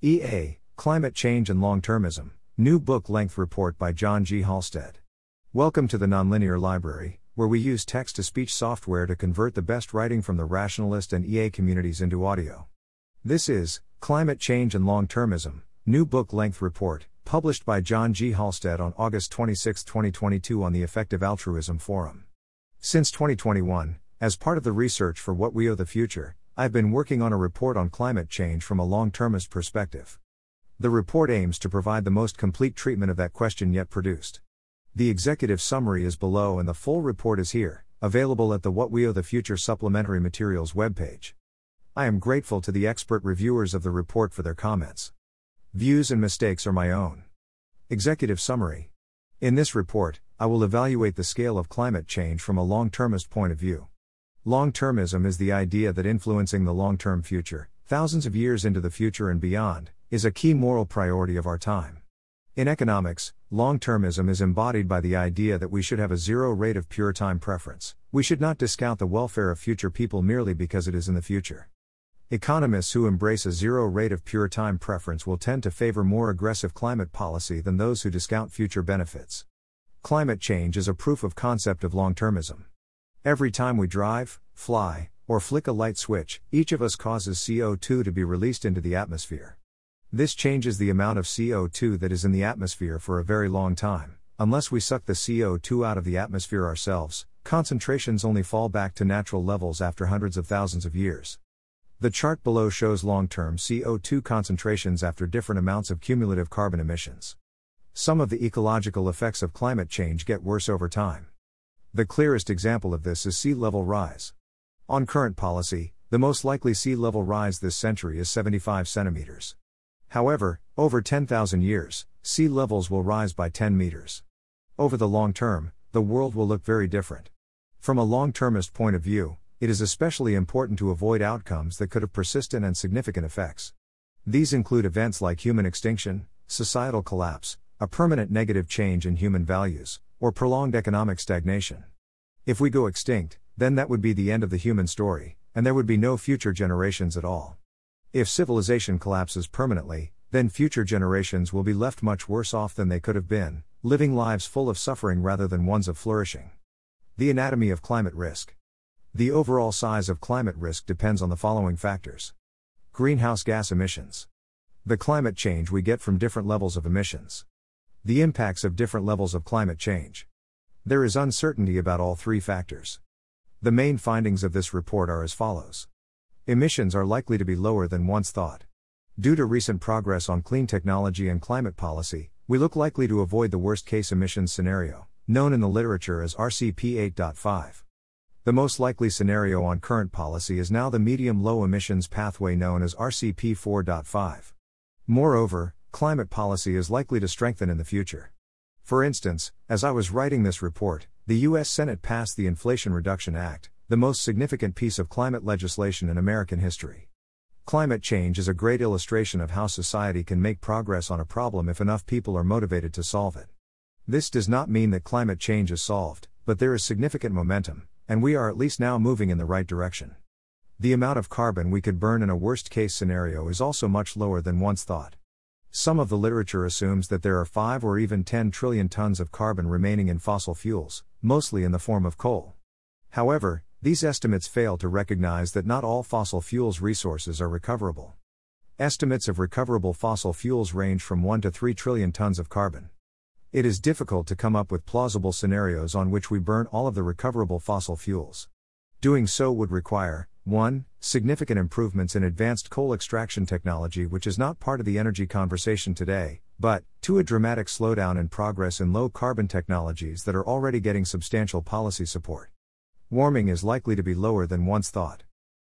EA Climate Change and Long Termism, new book length report by John G. Halstead. Welcome to the Nonlinear Library, where we use text to speech software to convert the best writing from the rationalist and EA communities into audio. This is Climate Change and Long Termism, new book length report, published by John G. Halstead on August 26, 2022, on the Effective Altruism Forum. Since 2021, as part of the research for What We Owe the Future, I've been working on a report on climate change from a long termist perspective. The report aims to provide the most complete treatment of that question yet produced. The executive summary is below and the full report is here, available at the What We Owe the Future supplementary materials webpage. I am grateful to the expert reviewers of the report for their comments. Views and mistakes are my own. Executive Summary In this report, I will evaluate the scale of climate change from a long termist point of view. Long termism is the idea that influencing the long term future, thousands of years into the future and beyond, is a key moral priority of our time. In economics, long termism is embodied by the idea that we should have a zero rate of pure time preference. We should not discount the welfare of future people merely because it is in the future. Economists who embrace a zero rate of pure time preference will tend to favor more aggressive climate policy than those who discount future benefits. Climate change is a proof of concept of long termism. Every time we drive, fly, or flick a light switch, each of us causes CO2 to be released into the atmosphere. This changes the amount of CO2 that is in the atmosphere for a very long time. Unless we suck the CO2 out of the atmosphere ourselves, concentrations only fall back to natural levels after hundreds of thousands of years. The chart below shows long term CO2 concentrations after different amounts of cumulative carbon emissions. Some of the ecological effects of climate change get worse over time. The clearest example of this is sea level rise. On current policy, the most likely sea level rise this century is 75 centimeters. However, over 10,000 years, sea levels will rise by 10 meters. Over the long term, the world will look very different. From a long termist point of view, it is especially important to avoid outcomes that could have persistent and significant effects. These include events like human extinction, societal collapse, a permanent negative change in human values, or prolonged economic stagnation. If we go extinct, then that would be the end of the human story, and there would be no future generations at all. If civilization collapses permanently, then future generations will be left much worse off than they could have been, living lives full of suffering rather than ones of flourishing. The anatomy of climate risk. The overall size of climate risk depends on the following factors greenhouse gas emissions, the climate change we get from different levels of emissions. The impacts of different levels of climate change. There is uncertainty about all three factors. The main findings of this report are as follows Emissions are likely to be lower than once thought. Due to recent progress on clean technology and climate policy, we look likely to avoid the worst case emissions scenario, known in the literature as RCP 8.5. The most likely scenario on current policy is now the medium low emissions pathway known as RCP 4.5. Moreover, climate policy is likely to strengthen in the future. For instance, as I was writing this report, the U.S. Senate passed the Inflation Reduction Act, the most significant piece of climate legislation in American history. Climate change is a great illustration of how society can make progress on a problem if enough people are motivated to solve it. This does not mean that climate change is solved, but there is significant momentum, and we are at least now moving in the right direction. The amount of carbon we could burn in a worst case scenario is also much lower than once thought. Some of the literature assumes that there are 5 or even 10 trillion tons of carbon remaining in fossil fuels, mostly in the form of coal. However, these estimates fail to recognize that not all fossil fuels resources are recoverable. Estimates of recoverable fossil fuels range from 1 to 3 trillion tons of carbon. It is difficult to come up with plausible scenarios on which we burn all of the recoverable fossil fuels. Doing so would require 1. Significant improvements in advanced coal extraction technology, which is not part of the energy conversation today, but to A dramatic slowdown in progress in low carbon technologies that are already getting substantial policy support. Warming is likely to be lower than once thought.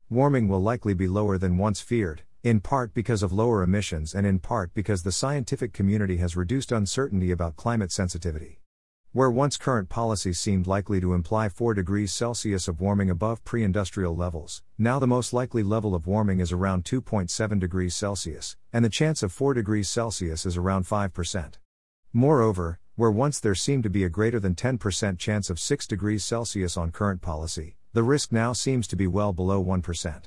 Warming will likely be lower than once feared, in part because of lower emissions and in part because the scientific community has reduced uncertainty about climate sensitivity. Where once current policies seemed likely to imply 4 degrees Celsius of warming above pre industrial levels, now the most likely level of warming is around 2.7 degrees Celsius, and the chance of 4 degrees Celsius is around 5%. Moreover, where once there seemed to be a greater than 10% chance of 6 degrees Celsius on current policy, the risk now seems to be well below 1%.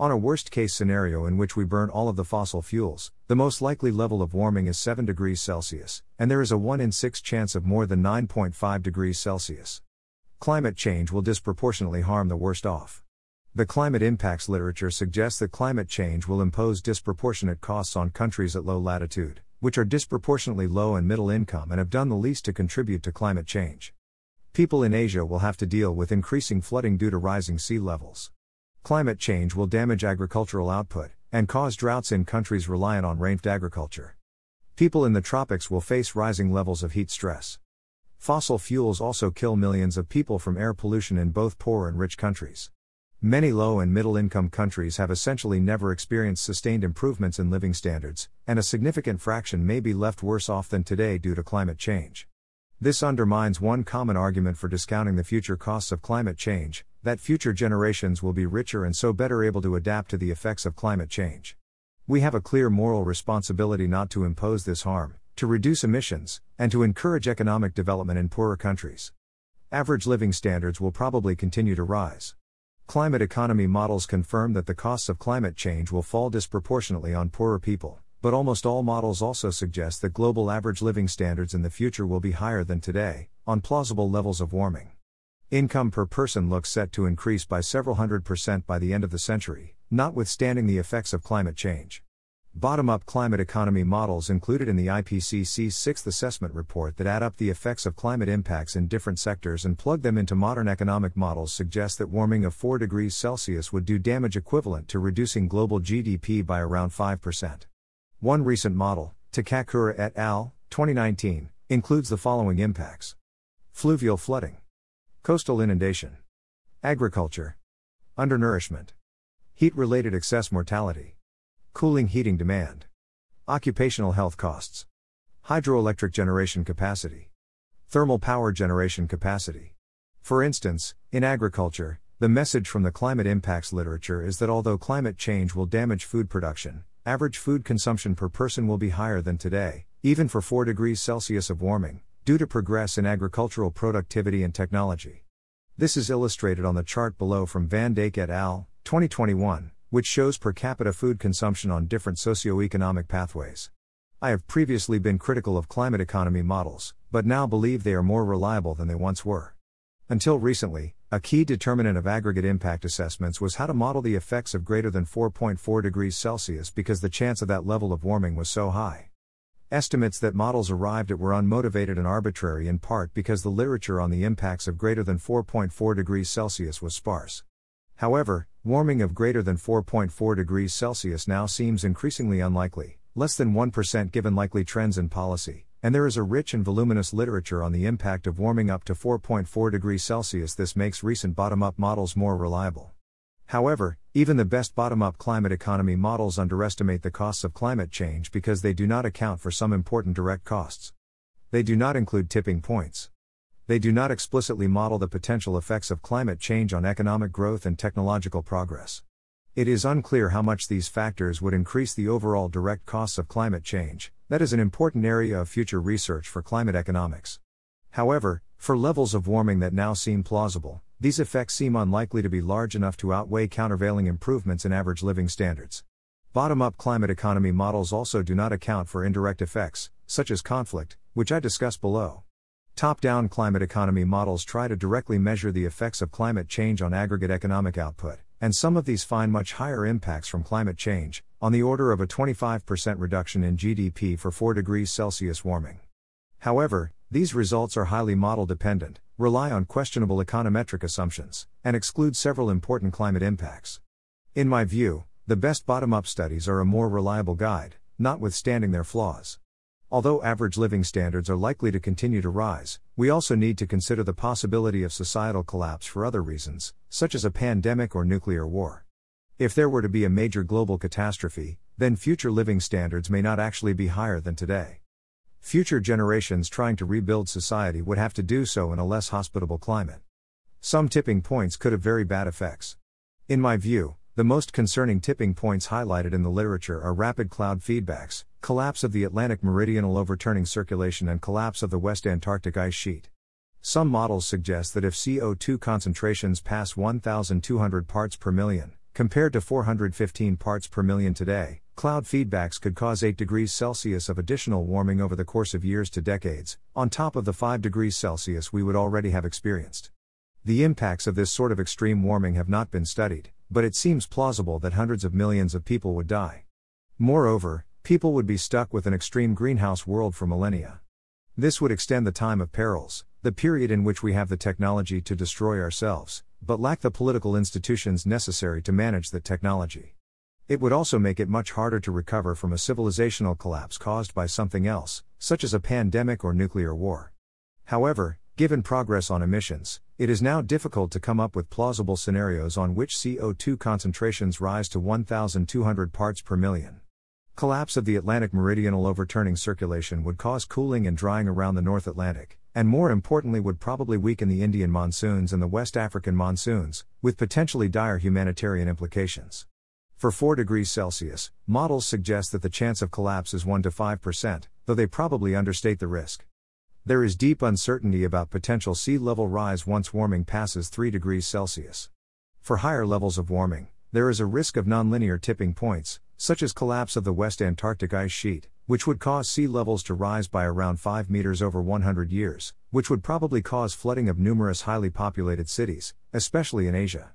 On a worst case scenario in which we burn all of the fossil fuels, the most likely level of warming is 7 degrees Celsius, and there is a 1 in 6 chance of more than 9.5 degrees Celsius. Climate change will disproportionately harm the worst off. The climate impacts literature suggests that climate change will impose disproportionate costs on countries at low latitude, which are disproportionately low and middle income and have done the least to contribute to climate change. People in Asia will have to deal with increasing flooding due to rising sea levels. Climate change will damage agricultural output and cause droughts in countries reliant on rainfed agriculture. People in the tropics will face rising levels of heat stress. Fossil fuels also kill millions of people from air pollution in both poor and rich countries. Many low and middle income countries have essentially never experienced sustained improvements in living standards, and a significant fraction may be left worse off than today due to climate change. This undermines one common argument for discounting the future costs of climate change that future generations will be richer and so better able to adapt to the effects of climate change. We have a clear moral responsibility not to impose this harm, to reduce emissions, and to encourage economic development in poorer countries. Average living standards will probably continue to rise. Climate economy models confirm that the costs of climate change will fall disproportionately on poorer people but almost all models also suggest that global average living standards in the future will be higher than today, on plausible levels of warming. Income per person looks set to increase by several hundred percent by the end of the century, notwithstanding the effects of climate change. Bottom up climate economy models included in the IPCC's sixth assessment report that add up the effects of climate impacts in different sectors and plug them into modern economic models suggest that warming of 4 degrees Celsius would do damage equivalent to reducing global GDP by around 5%. One recent model, Takakura et al., 2019, includes the following impacts. Fluvial flooding, coastal inundation, agriculture, undernourishment, heat related excess mortality, cooling heating demand, occupational health costs, hydroelectric generation capacity, thermal power generation capacity. For instance, in agriculture, the message from the climate impacts literature is that although climate change will damage food production, average food consumption per person will be higher than today, even for 4 degrees Celsius of warming, due to progress in agricultural productivity and technology. This is illustrated on the chart below from Van Dijk et al., 2021, which shows per capita food consumption on different socioeconomic pathways. I have previously been critical of climate economy models, but now believe they are more reliable than they once were. Until recently, a key determinant of aggregate impact assessments was how to model the effects of greater than 4.4 degrees Celsius because the chance of that level of warming was so high. Estimates that models arrived at were unmotivated and arbitrary in part because the literature on the impacts of greater than 4.4 degrees Celsius was sparse. However, warming of greater than 4.4 degrees Celsius now seems increasingly unlikely, less than 1% given likely trends in policy and there is a rich and voluminous literature on the impact of warming up to 4.4 degrees Celsius. This makes recent bottom up models more reliable. However, even the best bottom up climate economy models underestimate the costs of climate change because they do not account for some important direct costs. They do not include tipping points. They do not explicitly model the potential effects of climate change on economic growth and technological progress. It is unclear how much these factors would increase the overall direct costs of climate change, that is an important area of future research for climate economics. However, for levels of warming that now seem plausible, these effects seem unlikely to be large enough to outweigh countervailing improvements in average living standards. Bottom up climate economy models also do not account for indirect effects, such as conflict, which I discuss below. Top down climate economy models try to directly measure the effects of climate change on aggregate economic output and some of these find much higher impacts from climate change, on the order of a 25% reduction in GDP for 4 degrees Celsius warming. However, these results are highly model dependent, rely on questionable econometric assumptions, and exclude several important climate impacts. In my view, the best bottom up studies are a more reliable guide, notwithstanding their flaws. Although average living standards are likely to continue to rise, we also need to consider the possibility of societal collapse for other reasons, such as a pandemic or nuclear war. If there were to be a major global catastrophe, then future living standards may not actually be higher than today. Future generations trying to rebuild society would have to do so in a less hospitable climate. Some tipping points could have very bad effects. In my view, the most concerning tipping points highlighted in the literature are rapid cloud feedbacks, collapse of the Atlantic meridional overturning circulation, and collapse of the West Antarctic ice sheet. Some models suggest that if CO2 concentrations pass 1,200 parts per million, Compared to 415 parts per million today, cloud feedbacks could cause 8 degrees Celsius of additional warming over the course of years to decades, on top of the 5 degrees Celsius we would already have experienced. The impacts of this sort of extreme warming have not been studied, but it seems plausible that hundreds of millions of people would die. Moreover, people would be stuck with an extreme greenhouse world for millennia. This would extend the time of perils, the period in which we have the technology to destroy ourselves, but lack the political institutions necessary to manage that technology. It would also make it much harder to recover from a civilizational collapse caused by something else, such as a pandemic or nuclear war. However, given progress on emissions, it is now difficult to come up with plausible scenarios on which CO2 concentrations rise to 1,200 parts per million. Collapse of the Atlantic meridional overturning circulation would cause cooling and drying around the North Atlantic, and more importantly would probably weaken the Indian monsoons and the West African monsoons, with potentially dire humanitarian implications. For 4 degrees Celsius, models suggest that the chance of collapse is 1 to 5%, though they probably understate the risk. There is deep uncertainty about potential sea level rise once warming passes 3 degrees Celsius. For higher levels of warming, there is a risk of nonlinear tipping points, such as collapse of the West Antarctic ice sheet, which would cause sea levels to rise by around 5 meters over 100 years, which would probably cause flooding of numerous highly populated cities, especially in Asia.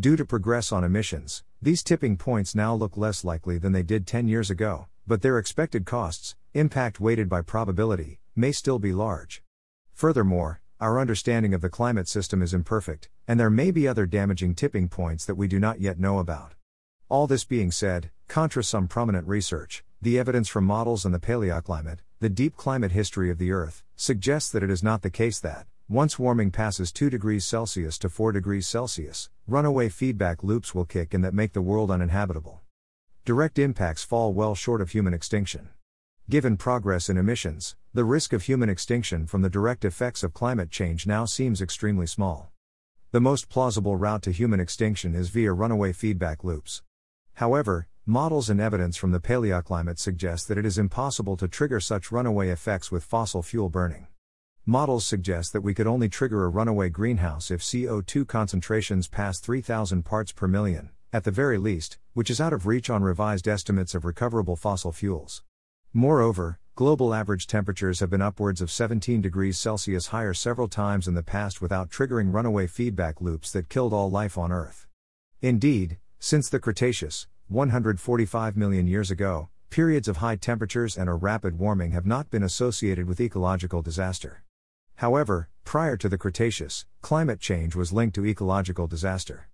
Due to progress on emissions, these tipping points now look less likely than they did 10 years ago, but their expected costs, impact weighted by probability, may still be large. Furthermore, our understanding of the climate system is imperfect, and there may be other damaging tipping points that we do not yet know about. All this being said, contra some prominent research, the evidence from models and the paleoclimate, the deep climate history of the Earth, suggests that it is not the case that, once warming passes 2 degrees Celsius to 4 degrees Celsius, runaway feedback loops will kick in that make the world uninhabitable. Direct impacts fall well short of human extinction. Given progress in emissions, the risk of human extinction from the direct effects of climate change now seems extremely small. The most plausible route to human extinction is via runaway feedback loops. However, models and evidence from the paleoclimate suggest that it is impossible to trigger such runaway effects with fossil fuel burning. Models suggest that we could only trigger a runaway greenhouse if CO2 concentrations pass 3,000 parts per million, at the very least, which is out of reach on revised estimates of recoverable fossil fuels. Moreover, global average temperatures have been upwards of 17 degrees Celsius higher several times in the past without triggering runaway feedback loops that killed all life on Earth. Indeed, since the Cretaceous, 145 million years ago, periods of high temperatures and or rapid warming have not been associated with ecological disaster. However, prior to the Cretaceous, climate change was linked to ecological disaster.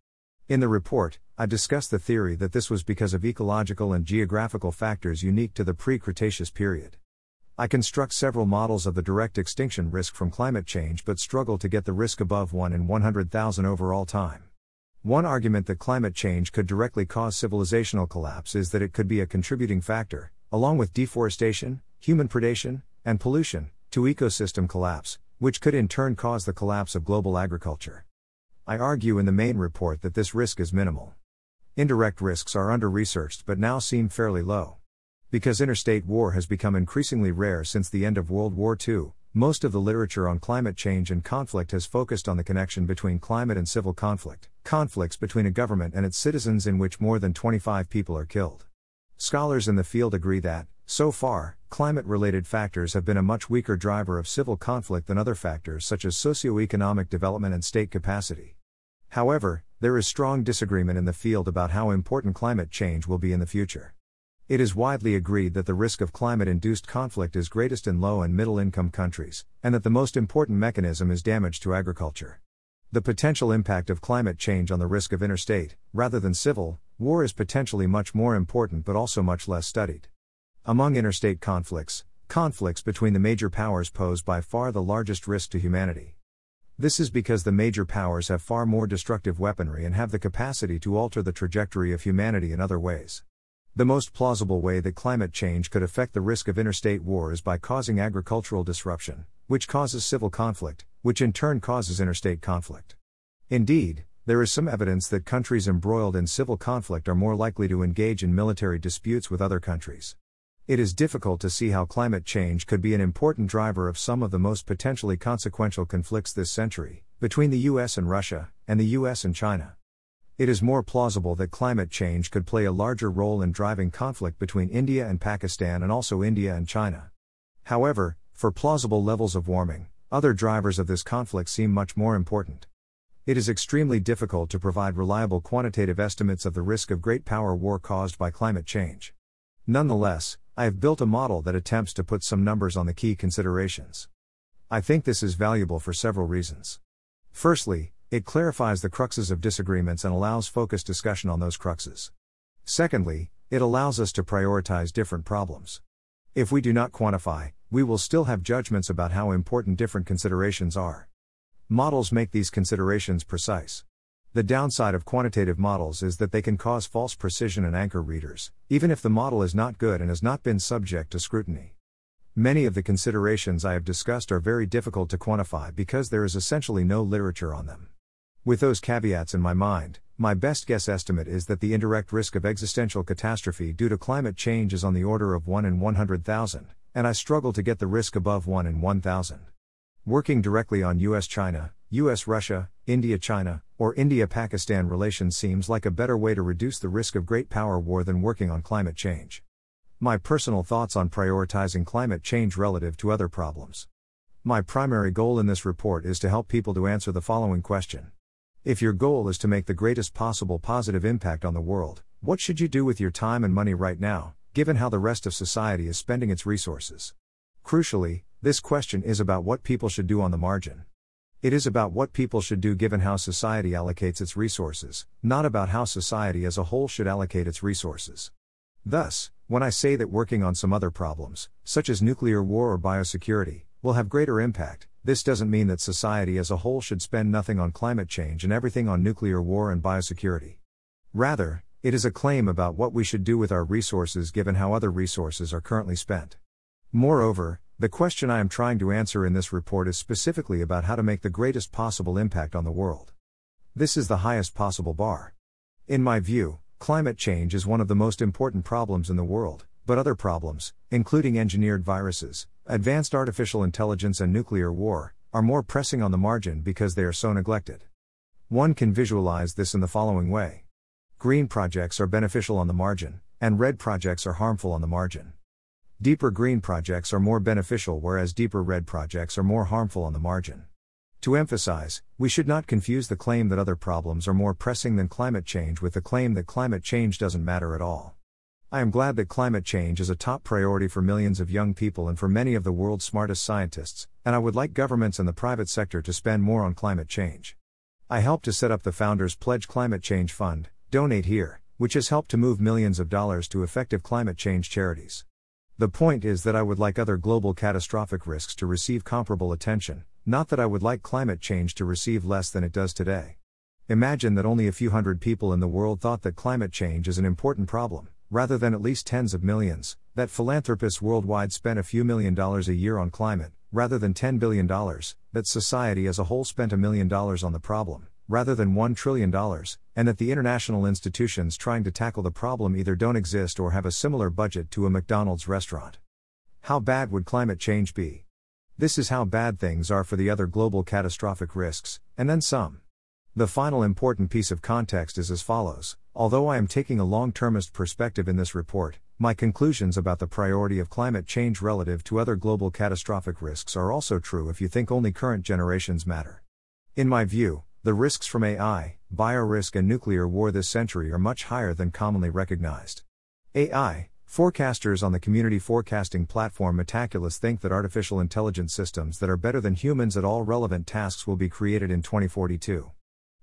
In the report, I discuss the theory that this was because of ecological and geographical factors unique to the pre Cretaceous period. I construct several models of the direct extinction risk from climate change but struggle to get the risk above 1 in 100,000 overall time. One argument that climate change could directly cause civilizational collapse is that it could be a contributing factor, along with deforestation, human predation, and pollution, to ecosystem collapse, which could in turn cause the collapse of global agriculture. I argue in the main report that this risk is minimal. Indirect risks are under researched but now seem fairly low. Because interstate war has become increasingly rare since the end of World War II, most of the literature on climate change and conflict has focused on the connection between climate and civil conflict, conflicts between a government and its citizens in which more than 25 people are killed. Scholars in the field agree that, so far, climate related factors have been a much weaker driver of civil conflict than other factors such as socio-economic development and state capacity. However, there is strong disagreement in the field about how important climate change will be in the future. It is widely agreed that the risk of climate induced conflict is greatest in low and middle income countries, and that the most important mechanism is damage to agriculture. The potential impact of climate change on the risk of interstate, rather than civil, war is potentially much more important but also much less studied. Among interstate conflicts, conflicts between the major powers pose by far the largest risk to humanity. This is because the major powers have far more destructive weaponry and have the capacity to alter the trajectory of humanity in other ways. The most plausible way that climate change could affect the risk of interstate war is by causing agricultural disruption, which causes civil conflict, which in turn causes interstate conflict. Indeed, there is some evidence that countries embroiled in civil conflict are more likely to engage in military disputes with other countries. It is difficult to see how climate change could be an important driver of some of the most potentially consequential conflicts this century, between the US and Russia, and the US and China. It is more plausible that climate change could play a larger role in driving conflict between India and Pakistan and also India and China. However, for plausible levels of warming, other drivers of this conflict seem much more important. It is extremely difficult to provide reliable quantitative estimates of the risk of great power war caused by climate change. Nonetheless, I have built a model that attempts to put some numbers on the key considerations. I think this is valuable for several reasons. Firstly, it clarifies the cruxes of disagreements and allows focused discussion on those cruxes. Secondly, it allows us to prioritize different problems. If we do not quantify, we will still have judgments about how important different considerations are. Models make these considerations precise. The downside of quantitative models is that they can cause false precision and anchor readers, even if the model is not good and has not been subject to scrutiny. Many of the considerations I have discussed are very difficult to quantify because there is essentially no literature on them. With those caveats in my mind, my best guess estimate is that the indirect risk of existential catastrophe due to climate change is on the order of 1 in 100,000, and I struggle to get the risk above 1 in 1,000. Working directly on US China, US Russia, India China, or India Pakistan relations seems like a better way to reduce the risk of great power war than working on climate change. My personal thoughts on prioritizing climate change relative to other problems. My primary goal in this report is to help people to answer the following question. If your goal is to make the greatest possible positive impact on the world, what should you do with your time and money right now, given how the rest of society is spending its resources? Crucially, this question is about what people should do on the margin. It is about what people should do given how society allocates its resources, not about how society as a whole should allocate its resources. Thus, when I say that working on some other problems, such as nuclear war or biosecurity, will have greater impact, this doesn't mean that society as a whole should spend nothing on climate change and everything on nuclear war and biosecurity. Rather, it is a claim about what we should do with our resources given how other resources are currently spent. Moreover, the question I am trying to answer in this report is specifically about how to make the greatest possible impact on the world. This is the highest possible bar. In my view, Climate change is one of the most important problems in the world, but other problems, including engineered viruses, advanced artificial intelligence, and nuclear war, are more pressing on the margin because they are so neglected. One can visualize this in the following way Green projects are beneficial on the margin, and red projects are harmful on the margin. Deeper green projects are more beneficial, whereas deeper red projects are more harmful on the margin. To emphasize, we should not confuse the claim that other problems are more pressing than climate change with the claim that climate change doesn't matter at all. I am glad that climate change is a top priority for millions of young people and for many of the world's smartest scientists, and I would like governments and the private sector to spend more on climate change. I helped to set up the Founders Pledge Climate Change Fund, Donate Here, which has helped to move millions of dollars to effective climate change charities. The point is that I would like other global catastrophic risks to receive comparable attention, not that I would like climate change to receive less than it does today. Imagine that only a few hundred people in the world thought that climate change is an important problem, rather than at least tens of millions, that philanthropists worldwide spent a few million dollars a year on climate, rather than $10 billion, that society as a whole spent a million dollars on the problem, rather than $1 trillion, and that the international institutions trying to tackle the problem either don't exist or have a similar budget to a McDonald's restaurant. How bad would climate change be? This is how bad things are for the other global catastrophic risks, and then some. The final important piece of context is as follows Although I am taking a long termist perspective in this report, my conclusions about the priority of climate change relative to other global catastrophic risks are also true if you think only current generations matter. In my view, the risks from AI, biorisk, and nuclear war this century are much higher than commonly recognized. AI, Forecasters on the community forecasting platform Metaculus think that artificial intelligence systems that are better than humans at all relevant tasks will be created in 2042.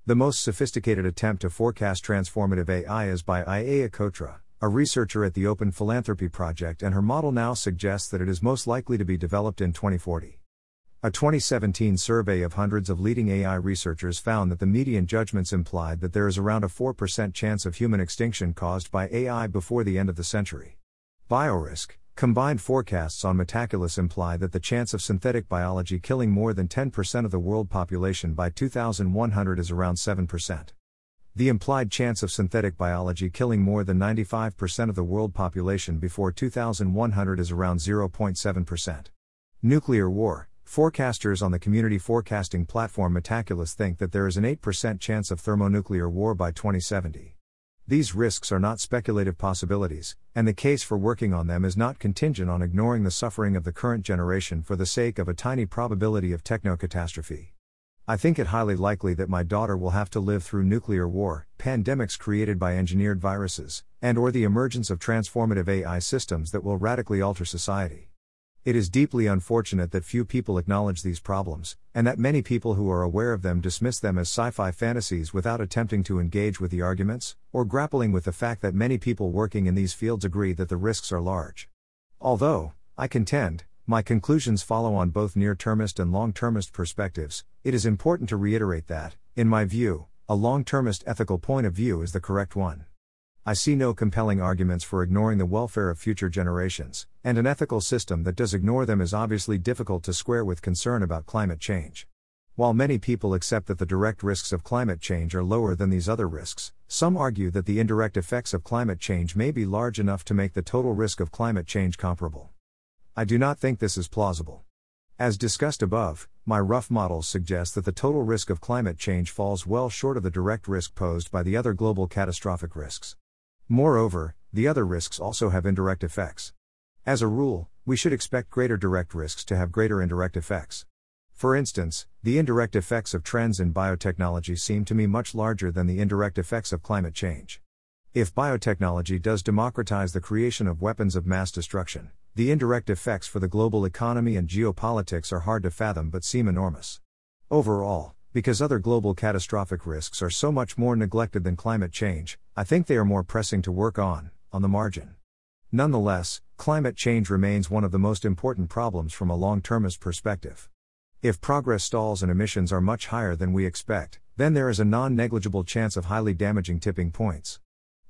The most sophisticated attempt to forecast transformative AI is by Ajeya Cotra, a researcher at the Open Philanthropy Project, and her model now suggests that it is most likely to be developed in 2040. A 2017 survey of hundreds of leading AI researchers found that the median judgments implied that there is around a 4% chance of human extinction caused by AI before the end of the century. Biorisk, combined forecasts on Metaculus imply that the chance of synthetic biology killing more than 10% of the world population by 2100 is around 7%. The implied chance of synthetic biology killing more than 95% of the world population before 2100 is around 0.7%. Nuclear war, Forecasters on the community forecasting platform Metaculus think that there is an 8% chance of thermonuclear war by 2070. These risks are not speculative possibilities, and the case for working on them is not contingent on ignoring the suffering of the current generation for the sake of a tiny probability of techno catastrophe. I think it highly likely that my daughter will have to live through nuclear war, pandemics created by engineered viruses, and or the emergence of transformative AI systems that will radically alter society. It is deeply unfortunate that few people acknowledge these problems, and that many people who are aware of them dismiss them as sci fi fantasies without attempting to engage with the arguments, or grappling with the fact that many people working in these fields agree that the risks are large. Although, I contend, my conclusions follow on both near termist and long termist perspectives, it is important to reiterate that, in my view, a long termist ethical point of view is the correct one. I see no compelling arguments for ignoring the welfare of future generations, and an ethical system that does ignore them is obviously difficult to square with concern about climate change. While many people accept that the direct risks of climate change are lower than these other risks, some argue that the indirect effects of climate change may be large enough to make the total risk of climate change comparable. I do not think this is plausible. As discussed above, my rough models suggest that the total risk of climate change falls well short of the direct risk posed by the other global catastrophic risks. Moreover, the other risks also have indirect effects. As a rule, we should expect greater direct risks to have greater indirect effects. For instance, the indirect effects of trends in biotechnology seem to me much larger than the indirect effects of climate change. If biotechnology does democratize the creation of weapons of mass destruction, the indirect effects for the global economy and geopolitics are hard to fathom but seem enormous. Overall, because other global catastrophic risks are so much more neglected than climate change, I think they are more pressing to work on, on the margin. Nonetheless, climate change remains one of the most important problems from a long termist perspective. If progress stalls and emissions are much higher than we expect, then there is a non negligible chance of highly damaging tipping points.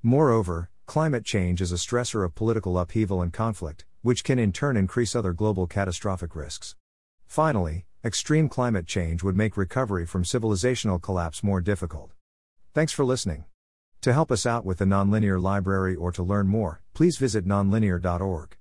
Moreover, climate change is a stressor of political upheaval and conflict, which can in turn increase other global catastrophic risks. Finally, extreme climate change would make recovery from civilizational collapse more difficult. Thanks for listening. To help us out with the Nonlinear Library or to learn more, please visit nonlinear.org.